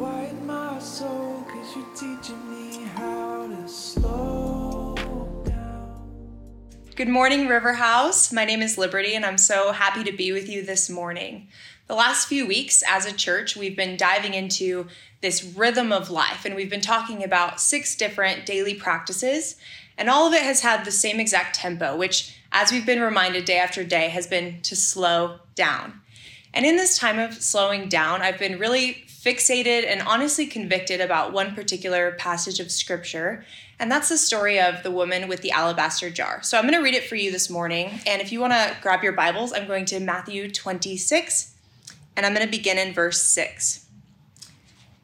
quiet my soul, cause you're teaching me how to slow down. Good morning, River House. My name is Liberty, and I'm so happy to be with you this morning. The last few weeks, as a church, we've been diving into this rhythm of life, and we've been talking about six different daily practices, and all of it has had the same exact tempo, which, as we've been reminded day after day, has been to slow down. And in this time of slowing down, I've been really fixated and honestly convicted about one particular passage of scripture, and that's the story of the woman with the alabaster jar. So I'm going to read it for you this morning, and if you want to grab your Bibles, I'm going to Matthew 26, and I'm going to begin in verse 6.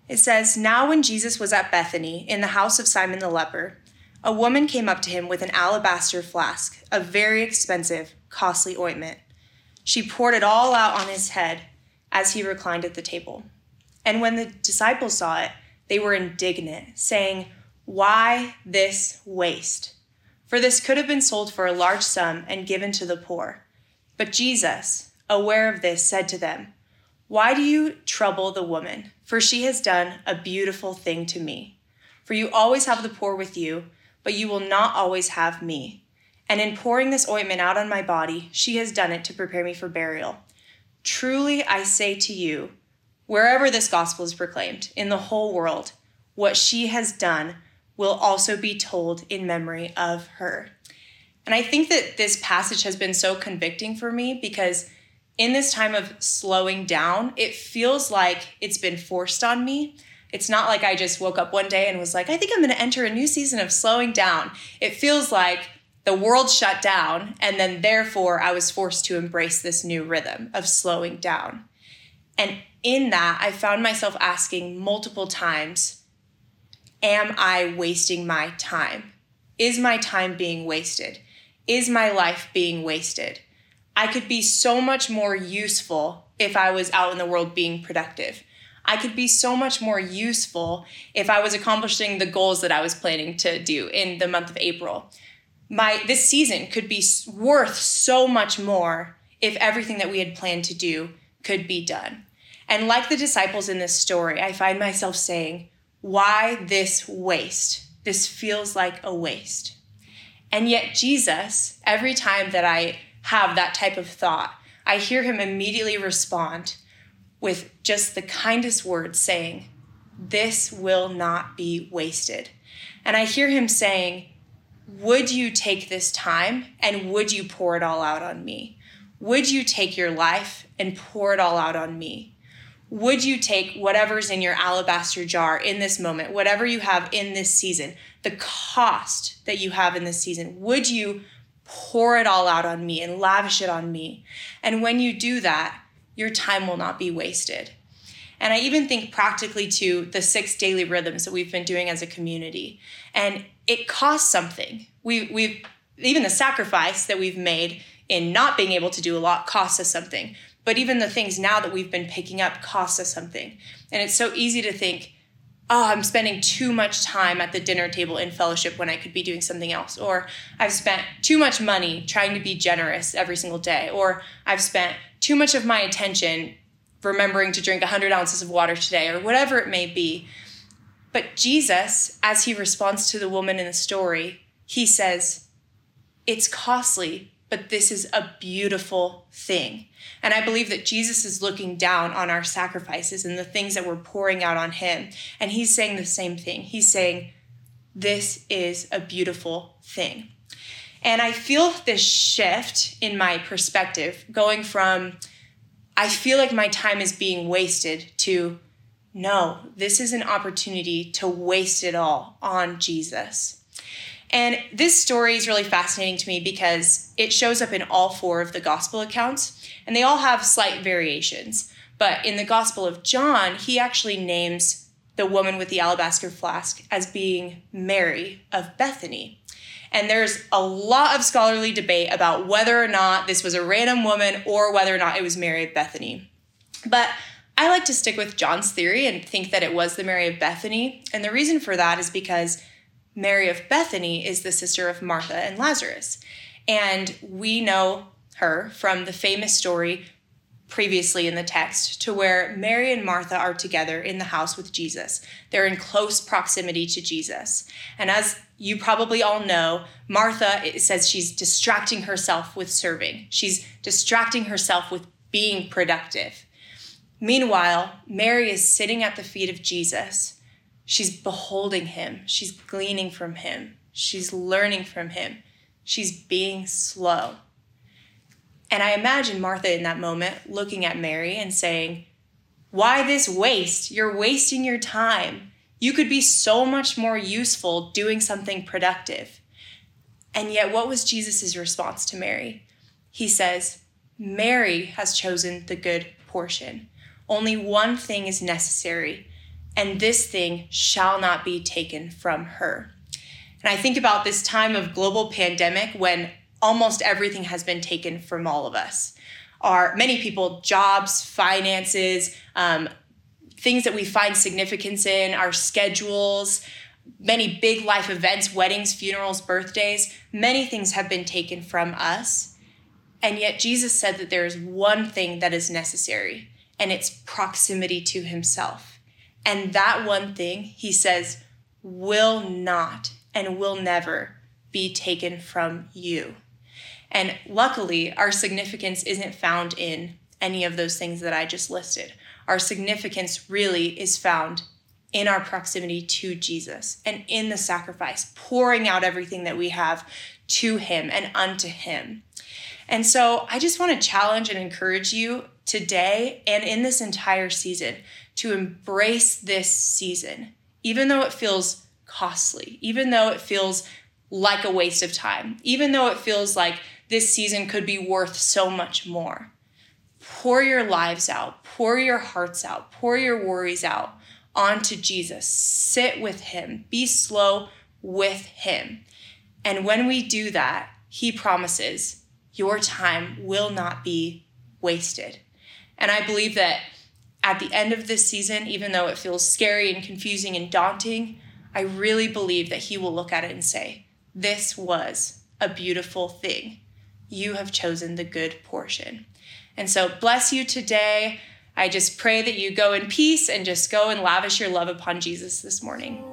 It says, Now when Jesus was at Bethany, in the house of Simon the leper, a woman came up to him with an alabaster flask of very expensive, costly ointment. She poured it all out on his head as he reclined at the table. And when the disciples saw it, they were indignant, saying, Why this waste? For this could have been sold for a large sum and given to the poor. But Jesus, aware of this, said to them, Why do you trouble the woman? For she has done a beautiful thing to me. For you always have the poor with you, but you will not always have me. And in pouring this ointment out on my body, she has done it to prepare me for burial. Truly I say to you, wherever this gospel is proclaimed in the whole world, what she has done will also be told in memory of her. And I think that this passage has been so convicting for me because in this time of slowing down, it feels like it's been forced on me. It's not like I just woke up one day and was like, I think I'm going to enter a new season of slowing down. It feels like the world shut down, and then therefore I was forced to embrace this new rhythm of slowing down. And in that, I found myself asking multiple times Am I wasting my time? Is my time being wasted? Is my life being wasted? I could be so much more useful if I was out in the world being productive. I could be so much more useful if I was accomplishing the goals that I was planning to do in the month of April my this season could be worth so much more if everything that we had planned to do could be done. And like the disciples in this story, I find myself saying, why this waste? This feels like a waste. And yet, Jesus, every time that I have that type of thought, I hear him immediately respond with just the kindest words saying, This will not be wasted. And I hear him saying, would you take this time and would you pour it all out on me? Would you take your life and pour it all out on me? Would you take whatever's in your alabaster jar in this moment, whatever you have in this season, the cost that you have in this season, would you pour it all out on me and lavish it on me? And when you do that, your time will not be wasted. And I even think practically to the six daily rhythms that we've been doing as a community. And it costs something. We, we've even the sacrifice that we've made in not being able to do a lot costs us something. But even the things now that we've been picking up costs us something. And it's so easy to think, oh, I'm spending too much time at the dinner table in fellowship when I could be doing something else. Or I've spent too much money trying to be generous every single day. Or I've spent too much of my attention remembering to drink 100 ounces of water today, or whatever it may be. But Jesus, as he responds to the woman in the story, he says, It's costly, but this is a beautiful thing. And I believe that Jesus is looking down on our sacrifices and the things that we're pouring out on him. And he's saying the same thing. He's saying, This is a beautiful thing. And I feel this shift in my perspective going from, I feel like my time is being wasted to no, this is an opportunity to waste it all on Jesus. And this story is really fascinating to me because it shows up in all four of the gospel accounts, and they all have slight variations. But in the Gospel of John, he actually names the woman with the alabaster flask as being Mary of Bethany. And there's a lot of scholarly debate about whether or not this was a random woman or whether or not it was Mary of Bethany. But I like to stick with John's theory and think that it was the Mary of Bethany. And the reason for that is because Mary of Bethany is the sister of Martha and Lazarus. And we know her from the famous story previously in the text to where Mary and Martha are together in the house with Jesus. They're in close proximity to Jesus. And as you probably all know, Martha says she's distracting herself with serving. She's distracting herself with being productive. Meanwhile, Mary is sitting at the feet of Jesus. She's beholding him. She's gleaning from him. She's learning from him. She's being slow. And I imagine Martha in that moment looking at Mary and saying, Why this waste? You're wasting your time. You could be so much more useful doing something productive. And yet, what was Jesus' response to Mary? He says, Mary has chosen the good portion. Only one thing is necessary, and this thing shall not be taken from her. And I think about this time of global pandemic when almost everything has been taken from all of us. Our many people, jobs, finances, um, things that we find significance in, our schedules, many big life events, weddings, funerals, birthdays, many things have been taken from us. And yet Jesus said that there is one thing that is necessary, and it's proximity to himself. And that one thing, he says, will not and will never be taken from you. And luckily, our significance isn't found in any of those things that I just listed. Our significance really is found in our proximity to Jesus and in the sacrifice, pouring out everything that we have to Him and unto Him. And so I just want to challenge and encourage you today and in this entire season to embrace this season, even though it feels costly, even though it feels like a waste of time, even though it feels like this season could be worth so much more. Pour your lives out, pour your hearts out, pour your worries out onto Jesus. Sit with Him, be slow with Him. And when we do that, He promises your time will not be wasted. And I believe that at the end of this season, even though it feels scary and confusing and daunting, I really believe that He will look at it and say, This was a beautiful thing you have chosen the good portion. And so, bless you today. I just pray that you go in peace and just go and lavish your love upon Jesus this morning.